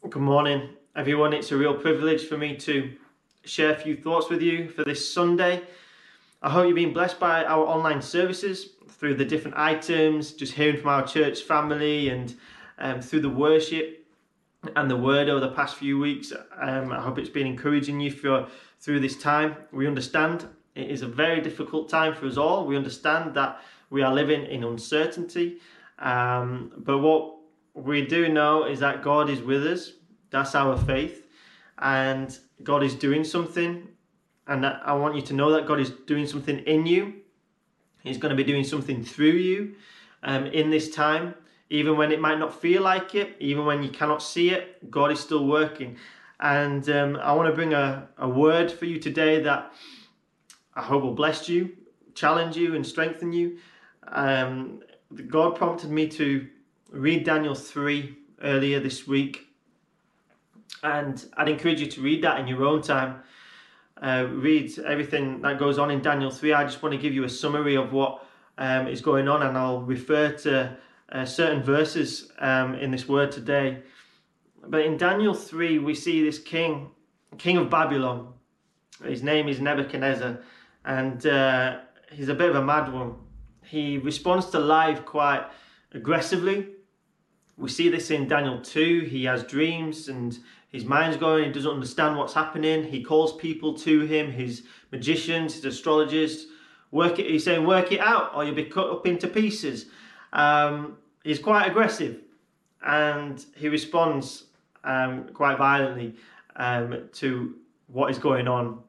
Good morning, everyone. It's a real privilege for me to share a few thoughts with you for this Sunday. I hope you've been blessed by our online services through the different items, just hearing from our church family, and um, through the worship and the word over the past few weeks. Um, I hope it's been encouraging you for through this time. We understand it is a very difficult time for us all. We understand that we are living in uncertainty, um, but what we do know is that God is with us. That's our faith. And God is doing something. And I want you to know that God is doing something in you. He's going to be doing something through you um, in this time. Even when it might not feel like it, even when you cannot see it, God is still working. And um, I want to bring a, a word for you today that I hope will bless you, challenge you, and strengthen you. Um, God prompted me to read Daniel 3 earlier this week. And I'd encourage you to read that in your own time. Uh, read everything that goes on in Daniel 3. I just want to give you a summary of what um, is going on, and I'll refer to uh, certain verses um, in this word today. But in Daniel 3, we see this king, king of Babylon. His name is Nebuchadnezzar, and uh, he's a bit of a mad one. He responds to life quite aggressively we see this in Daniel 2. He has dreams and his mind's going, he doesn't understand what's happening. He calls people to him, his magicians, his astrologers. Work it, he's saying, work it out or you'll be cut up into pieces. Um, he's quite aggressive and he responds um, quite violently um, to what is going on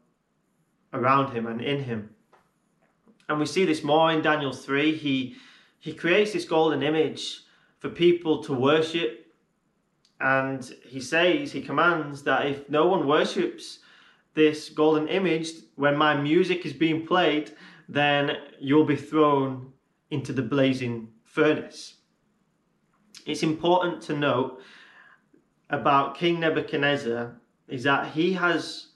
around him and in him. And we see this more in Daniel 3. He, he creates this golden image for people to worship. And he says, he commands that if no one worships this golden image when my music is being played, then you'll be thrown into the blazing furnace. It's important to note about King Nebuchadnezzar is that he has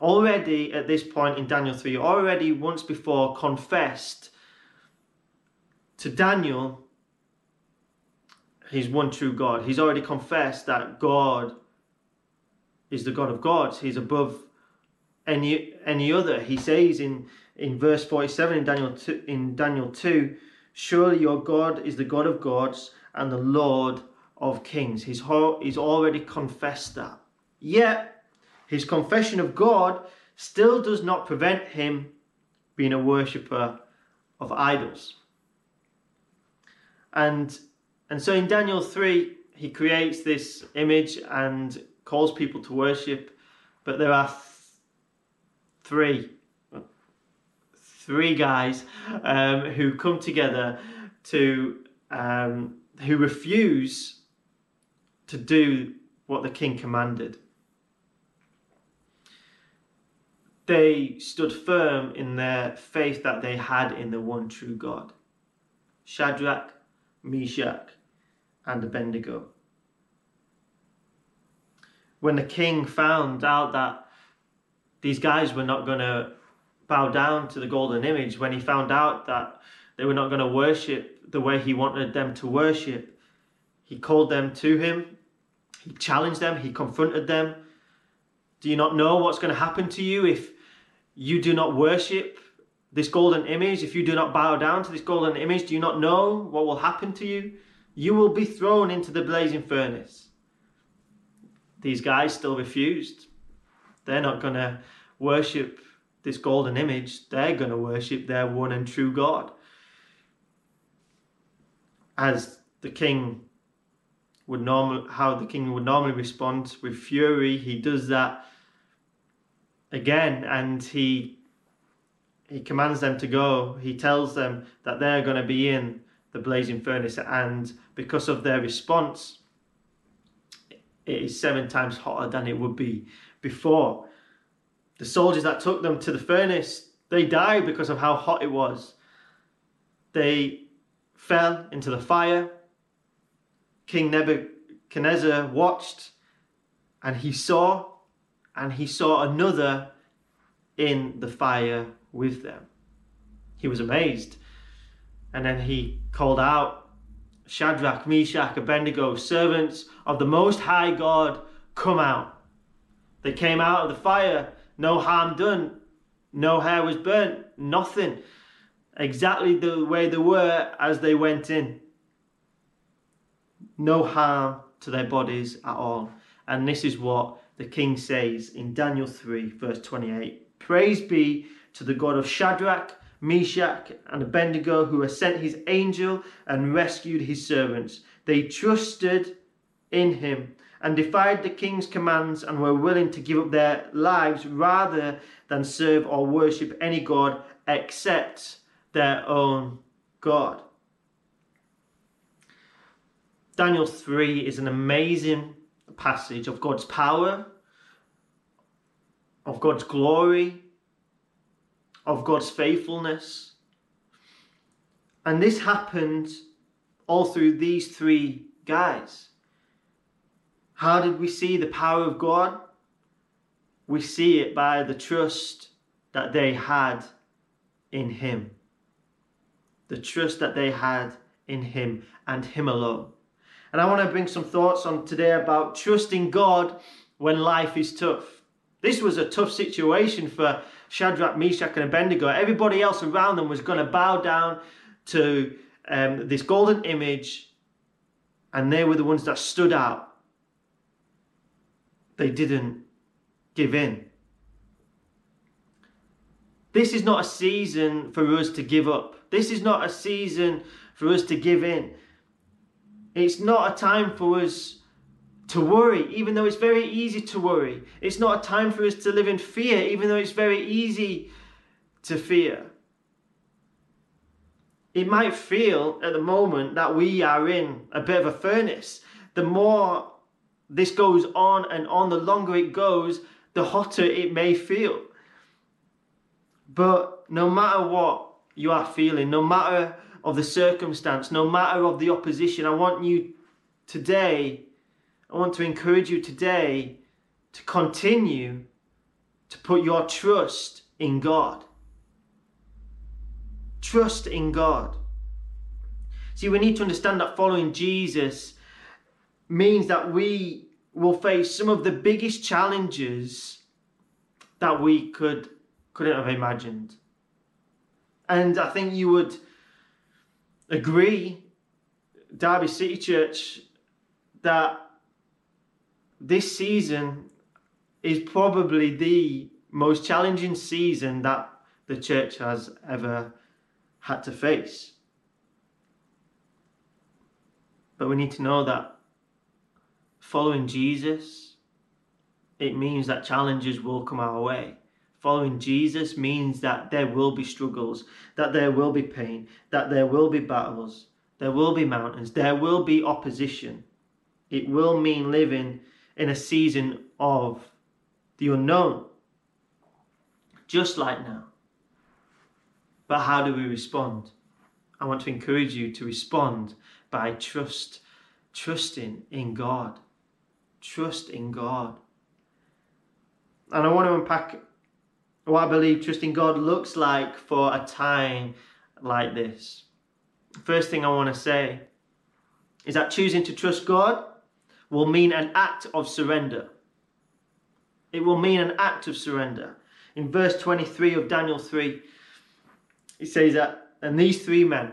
already at this point in Daniel 3 already once before confessed to Daniel He's one true God. He's already confessed that God is the God of gods. He's above any any other. He says in in verse 47 in Daniel 2, in Daniel 2, surely your God is the God of gods and the Lord of kings. He's, he's already confessed that. Yet, his confession of God still does not prevent him being a worshipper of idols. And and so in Daniel 3, he creates this image and calls people to worship, but there are th- three three guys um, who come together to um, who refuse to do what the king commanded. They stood firm in their faith that they had in the one true God. Shadrach, Meshach, and Abednego. When the king found out that these guys were not going to bow down to the golden image, when he found out that they were not going to worship the way he wanted them to worship, he called them to him, he challenged them, he confronted them. Do you not know what's going to happen to you if you do not worship this golden image? If you do not bow down to this golden image, do you not know what will happen to you? You will be thrown into the blazing furnace. These guys still refused. They're not going to worship this golden image. They're going to worship their one and true God. As the king would normally, how the king would normally respond with fury, he does that again and he he commands them to go. He tells them that they're going to be in the blazing furnace, and because of their response, it is seven times hotter than it would be before. The soldiers that took them to the furnace, they died because of how hot it was. They fell into the fire. King Nebuchadnezzar watched and he saw, and he saw another in the fire with them. He was amazed. And then he called out, Shadrach, Meshach, Abednego, servants of the Most High God, come out. They came out of the fire, no harm done, no hair was burnt, nothing. Exactly the way they were as they went in. No harm to their bodies at all. And this is what the king says in Daniel 3, verse 28. Praise be to the God of Shadrach, Meshach, and Abednego, who has sent his angel and rescued his servants. They trusted in him and defied the king's commands and were willing to give up their lives rather than serve or worship any god except their own God. Daniel 3 is an amazing passage of God's power, of God's glory, of God's faithfulness. And this happened all through these three guys. How did we see the power of God? We see it by the trust that they had in Him. The trust that they had in Him and Him alone. And I want to bring some thoughts on today about trusting God when life is tough. This was a tough situation for Shadrach, Meshach, and Abednego. Everybody else around them was going to bow down to um, this golden image, and they were the ones that stood out they didn't give in. This is not a season for us to give up. This is not a season for us to give in. It's not a time for us to worry, even though it's very easy to worry. It's not a time for us to live in fear, even though it's very easy to fear. It might feel at the moment that we are in a bit of a furnace. The more this goes on and on, the longer it goes, the hotter it may feel. But no matter what you are feeling, no matter of the circumstance, no matter of the opposition, I want you today, I want to encourage you today to continue to put your trust in God. Trust in God. See, we need to understand that following Jesus means that we will face some of the biggest challenges that we could couldn't have imagined. And I think you would agree, Derby City Church, that this season is probably the most challenging season that the church has ever had to face. But we need to know that following Jesus, it means that challenges will come our way. Following Jesus means that there will be struggles, that there will be pain, that there will be battles, there will be mountains, there will be opposition. It will mean living in a season of the unknown, just like now. But how do we respond? I want to encourage you to respond by trust, trusting in God trust in God. And I want to unpack what I believe trusting God looks like for a time like this. First thing I want to say is that choosing to trust God will mean an act of surrender. It will mean an act of surrender. In verse 23 of Daniel 3, it says that, and these three men,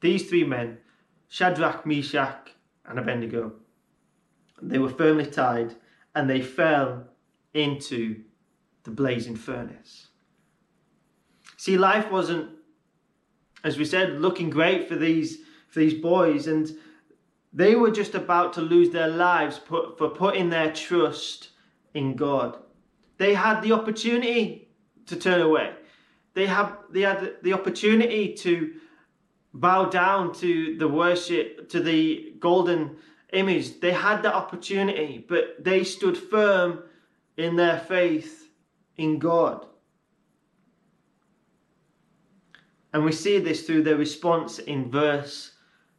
these three men, Shadrach, Meshach, and Abednego, they were firmly tied and they fell into the blazing furnace. See, life wasn't, as we said, looking great for these for these boys, and they were just about to lose their lives for putting their trust in God. They had the opportunity to turn away. They had they had the opportunity to bow down to the worship to the golden image. They had that opportunity, but they stood firm in their faith in God. And we see this through their response in verse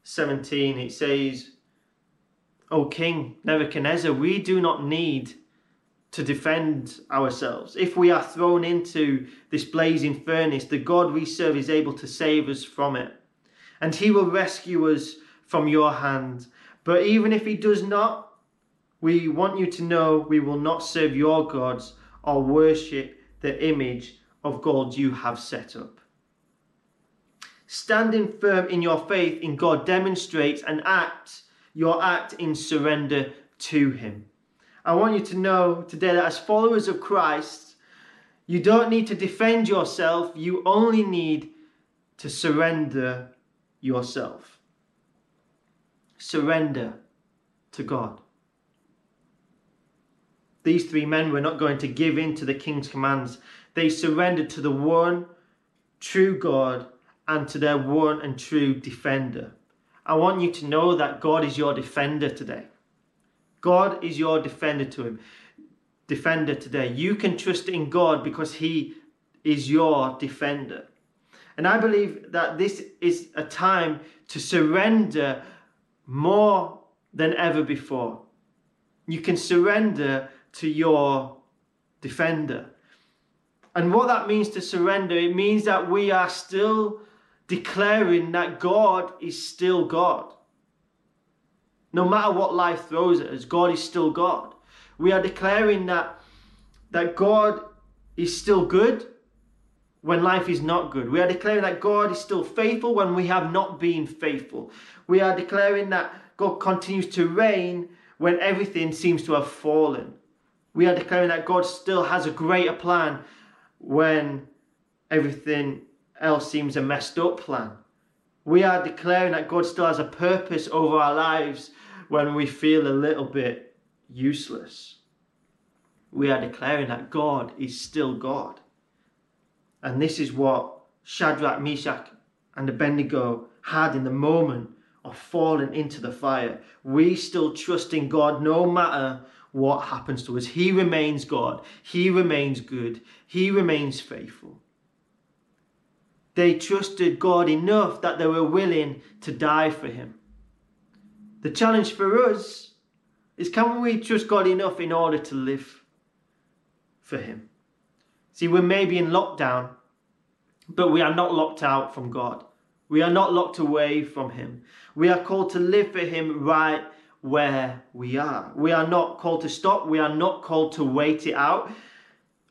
17. It says, O King Nebuchadnezzar, we do not need to defend ourselves. If we are thrown into this blazing furnace, the God we serve is able to save us from it. And he will rescue us from your hand. But even if he does not, we want you to know we will not serve your gods or worship the image of gold you have set up. Standing firm in your faith in God demonstrates an act, your act in surrender to Him. I want you to know today that as followers of Christ, you don't need to defend yourself, you only need to surrender yourself. Surrender to God. These three men were not going to give in to the king's commands. They surrendered to the one true God and to their one and true defender. I want you to know that God is your defender today. God is your defender to him. Defender today. You can trust in God because he is your defender. And I believe that this is a time to surrender more than ever before. You can surrender to your defender. And what that means to surrender, it means that we are still declaring that God is still God. No matter what life throws at us, God is still God. We are declaring that, that God is still good when life is not good. We are declaring that God is still faithful when we have not been faithful. We are declaring that God continues to reign when everything seems to have fallen. We are declaring that God still has a greater plan when everything else seems a messed up plan. We are declaring that God still has a purpose over our lives when we feel a little bit useless. We are declaring that God is still God. And this is what Shadrach, Meshach, and Abednego had in the moment of falling into the fire. We still trust in God no matter what happens to us. He remains God. He remains good. He remains faithful. They trusted God enough that they were willing to die for Him. The challenge for us is can we trust God enough in order to live for Him? See, we may be in lockdown, but we are not locked out from God. We are not locked away from Him. We are called to live for Him right where we are. We are not called to stop. We are not called to wait it out.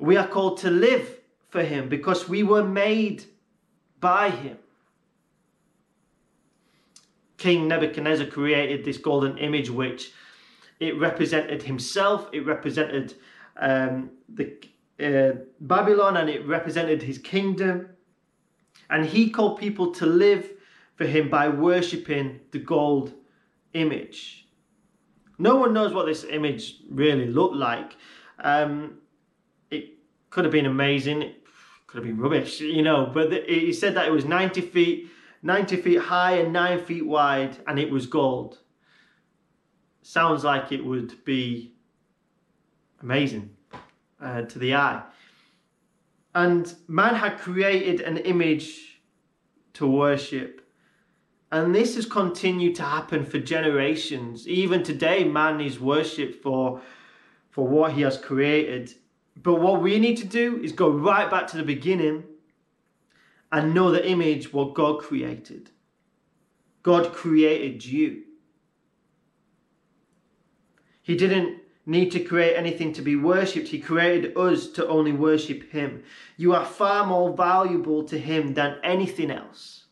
We are called to live for Him because we were made by Him. King Nebuchadnezzar created this golden image which it represented himself, it represented um, the uh, Babylon, and it represented his kingdom. And he called people to live for him by worshipping the gold image. No one knows what this image really looked like. Um, it could have been amazing. Could have been rubbish, you know. But the, he said that it was 90 feet, 90 feet high and nine feet wide, and it was gold. Sounds like it would be amazing uh, to the eye. And man had created an image to worship and this has continued to happen for generations. Even today, man is worshipped for, for what he has created. But what we need to do is go right back to the beginning and know the image what God created. God created you. He didn't need to create anything to be worshipped. He created us to only worship Him. You are far more valuable to Him than anything else.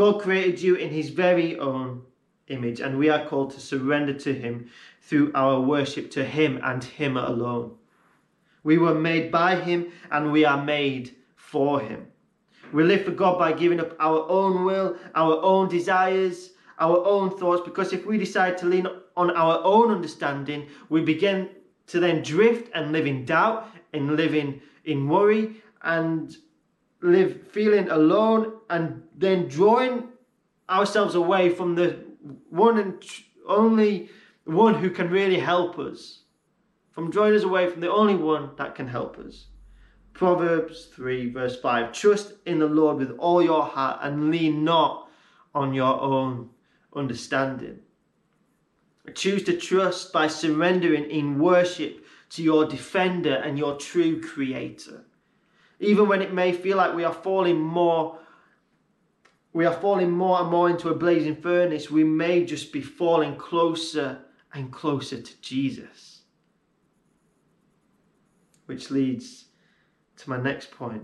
God created you in his very own image, and we are called to surrender to him through our worship to him and him alone. We were made by him, and we are made for him. We live for God by giving up our own will, our own desires, our own thoughts, because if we decide to lean on our own understanding, we begin to then drift and live in doubt and living in worry and live feeling alone and then drawing ourselves away from the one and only one who can really help us. From drawing us away from the only one that can help us. Proverbs 3, verse 5 Trust in the Lord with all your heart and lean not on your own understanding. Choose to trust by surrendering in worship to your defender and your true creator even when it may feel like we are falling more we are falling more and more into a blazing furnace, we may just be falling closer and closer to Jesus. Which leads to my next point.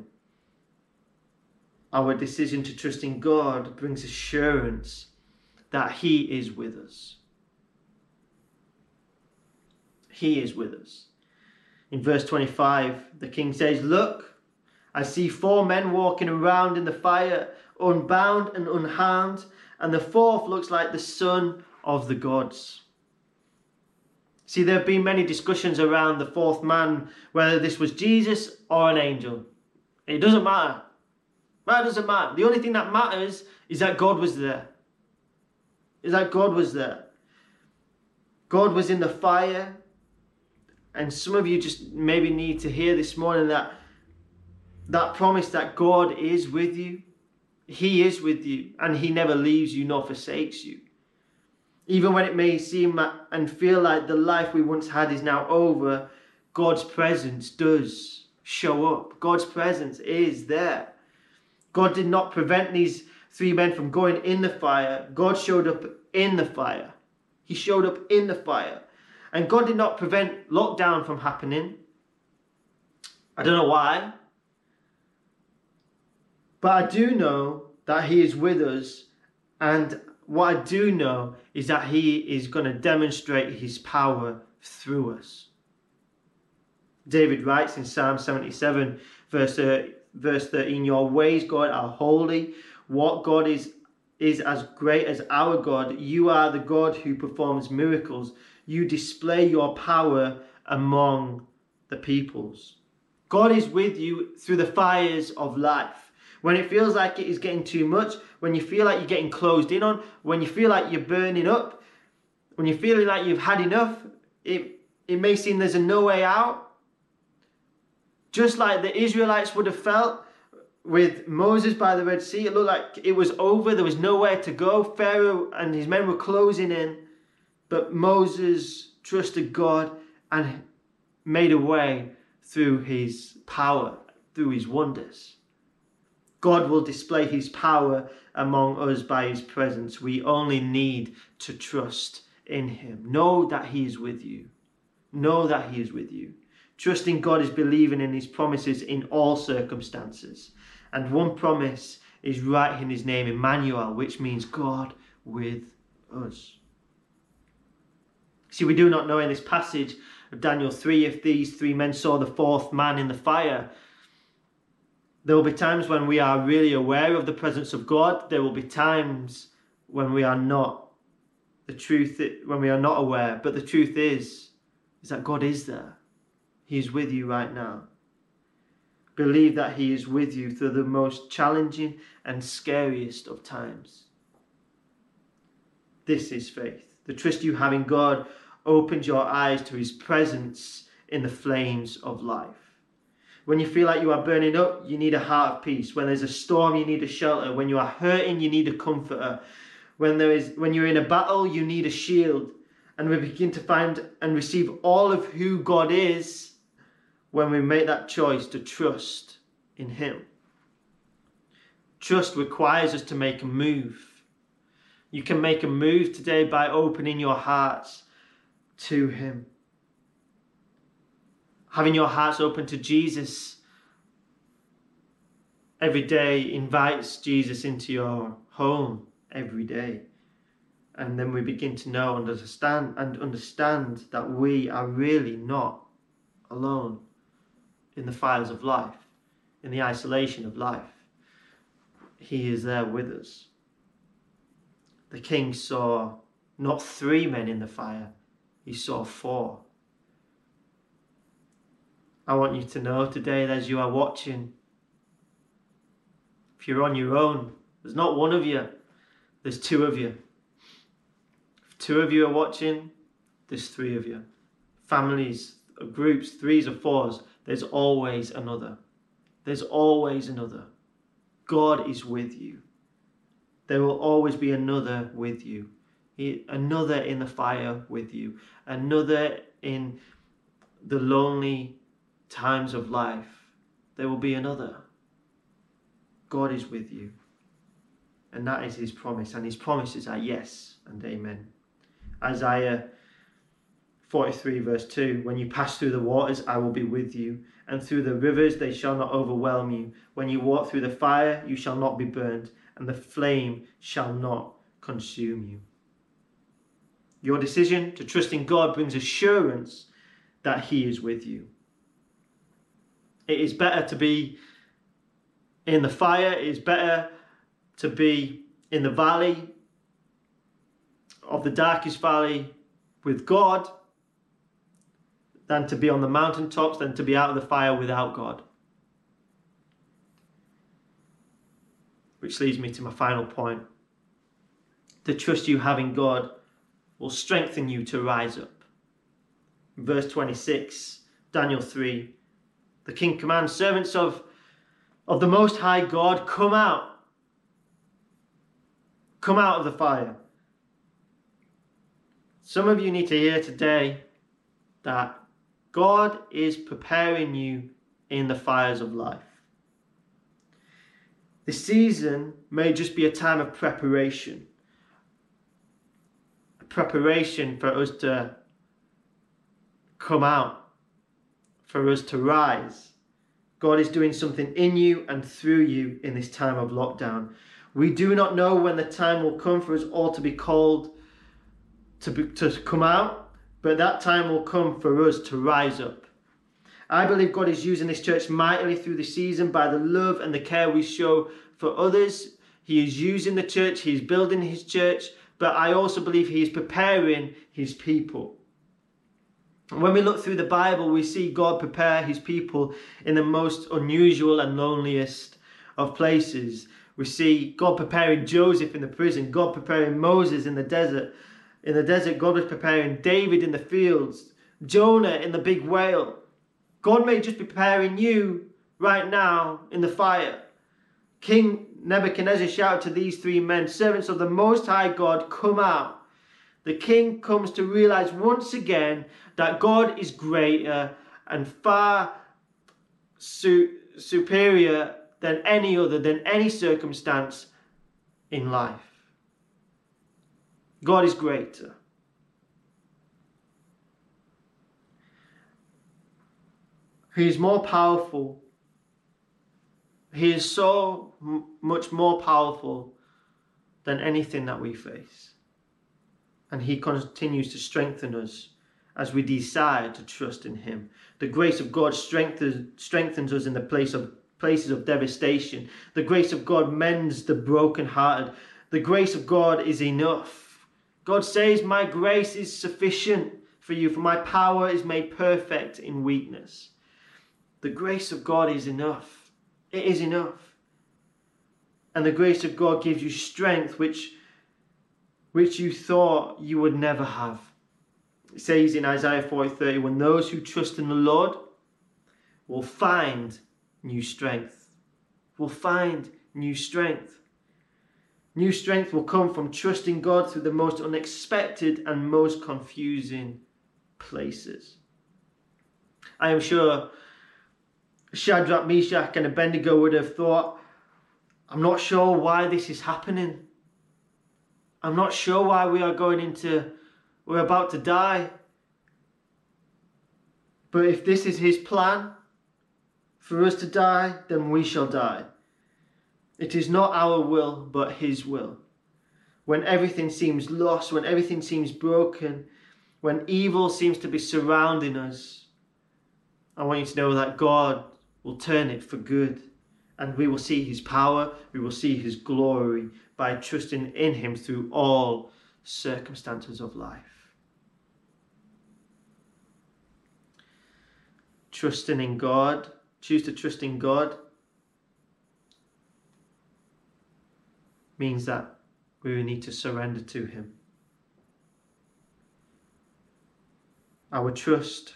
Our decision to trust in God brings assurance that He is with us. He is with us. In verse 25, the king says, Look, I see four men walking around in the fire, unbound and unharmed, and the fourth looks like the son of the gods. See, there have been many discussions around the fourth man, whether this was Jesus or an angel. It doesn't matter. That doesn't matter. The only thing that matters is that God was there. Is that God was there. God was in the fire. And some of you just maybe need to hear this morning that that promise that God is with you. He is with you and he never leaves you nor forsakes you. Even when it may seem and feel like the life we once had is now over, God's presence does show up. God's presence is there. God did not prevent these three men from going in the fire. God showed up in the fire. He showed up in the fire. And God did not prevent lockdown from happening. I don't know why. But I do know that He is with us and what I do know is that He is going to demonstrate His power through us. David writes in Psalm 77, verse, uh, verse 13 Your ways, God, are holy. What God is, is as great as our God. You are the God who performs miracles. You display your power among the peoples. God is with you through the fires of life. When it feels like it is getting too much, when you feel like you're getting closed in on, when you feel like you're burning up, when you're feeling like you've had enough, it, it may seem there's a no way out. Just like the Israelites would have felt with Moses by the Red Sea, it looked like it was over, there was nowhere to go. Pharaoh and his men were closing in, but Moses trusted God and made a way through his power, through his wonders. God will display his power among us by his presence. We only need to trust in him. Know that he is with you. Know that he is with you. Trusting God is believing in his promises in all circumstances. And one promise is writing his name, Emmanuel, which means God with us. See, we do not know in this passage of Daniel 3 if these three men saw the fourth man in the fire there will be times when we are really aware of the presence of God. There will be times when we are not. The truth, when we are not aware. But the truth is, is that God is there. He is with you right now. Believe that He is with you through the most challenging and scariest of times. This is faith. The trust you have in God opens your eyes to His presence in the flames of life. When you feel like you are burning up, you need a heart of peace. When there's a storm, you need a shelter. When you are hurting, you need a comforter. When there is when you're in a battle, you need a shield. And we begin to find and receive all of who God is when we make that choice to trust in Him. Trust requires us to make a move. You can make a move today by opening your hearts to Him having your hearts open to Jesus every day invites Jesus into your home every day. And then we begin to know and understand and understand that we are really not alone in the fires of life, in the isolation of life. He is there with us. The king saw not three men in the fire, he saw four. I want you to know today that as you are watching, if you're on your own, there's not one of you, there's two of you. If two of you are watching, there's three of you. Families, groups, threes or fours, there's always another. There's always another. God is with you. There will always be another with you. Another in the fire with you. Another in the lonely times of life, there will be another. God is with you. And that is his promise. And his promises are yes and amen. Isaiah 43, verse 2 When you pass through the waters, I will be with you, and through the rivers, they shall not overwhelm you. When you walk through the fire, you shall not be burned, and the flame shall not consume you. Your decision to trust in God brings assurance that He is with you. It is better to be in the fire, it is better to be in the valley of the darkest valley with God than to be on the mountaintops, than to be out of the fire without God. Which leads me to my final point. The trust you have in God will strengthen you to rise up. Verse 26, Daniel 3. The king commands servants of, of the Most High God, come out. Come out of the fire. Some of you need to hear today that God is preparing you in the fires of life. The season may just be a time of preparation. A preparation for us to come out, for us to rise. God is doing something in you and through you in this time of lockdown. We do not know when the time will come for us all to be called to, be, to come out but that time will come for us to rise up. I believe God is using this church mightily through the season by the love and the care we show for others. He is using the church, He is building His church, but I also believe He is preparing His people. When we look through the Bible, we see God prepare His people in the most unusual and loneliest of places. We see God preparing Joseph in the prison, God preparing Moses in the desert, in the desert, God was preparing David in the fields, Jonah in the big whale. God may just be preparing you right now in the fire. King Nebuchadnezzar shouted to these three men, servants of the Most High God, come out. The king comes to realize once again that God is greater and far su- superior than any other, than any circumstance in life. God is greater. He is more powerful. He is so much more powerful than anything that we face. And He continues to strengthen us as we decide to trust in Him. The grace of God strengthens, strengthens us in the place of places of devastation. The grace of God mends the brokenhearted. The grace of God is enough. God says, My grace is sufficient for you, for my power is made perfect in weakness. The grace of God is enough. It is enough. And the grace of God gives you strength which, which you thought you would never have. It says in Isaiah 40 30, when those who trust in the Lord will find new strength, will find new strength. New strength will come from trusting God through the most unexpected and most confusing places. I am sure Shadrach, Meshach, and Abednego would have thought, I'm not sure why this is happening. I'm not sure why we are going into, we're about to die. But if this is his plan for us to die, then we shall die. It is not our will, but His will. When everything seems lost, when everything seems broken, when evil seems to be surrounding us, I want you to know that God will turn it for good. And we will see His power, we will see His glory by trusting in Him through all circumstances of life. Trusting in God, choose to trust in God means that we need to surrender to Him. Our trust,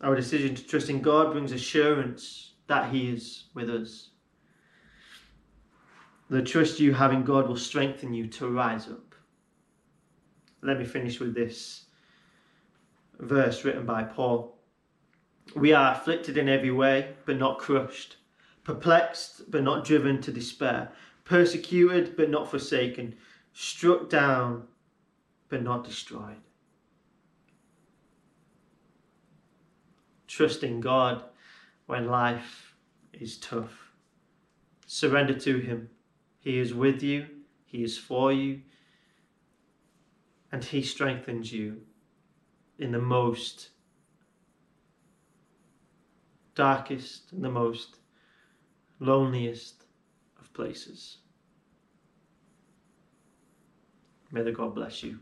our decision to trust in God brings assurance that He is with us. The trust you have in God will strengthen you to rise up. Let me finish with this verse written by Paul. We are afflicted in every way, but not crushed, perplexed, but not driven to despair persecuted but not forsaken, struck down but not destroyed. Trust in God when life is tough. Surrender to Him. He is with you, He is for you, and He strengthens you in the most darkest and the most loneliest of places. May the God bless you.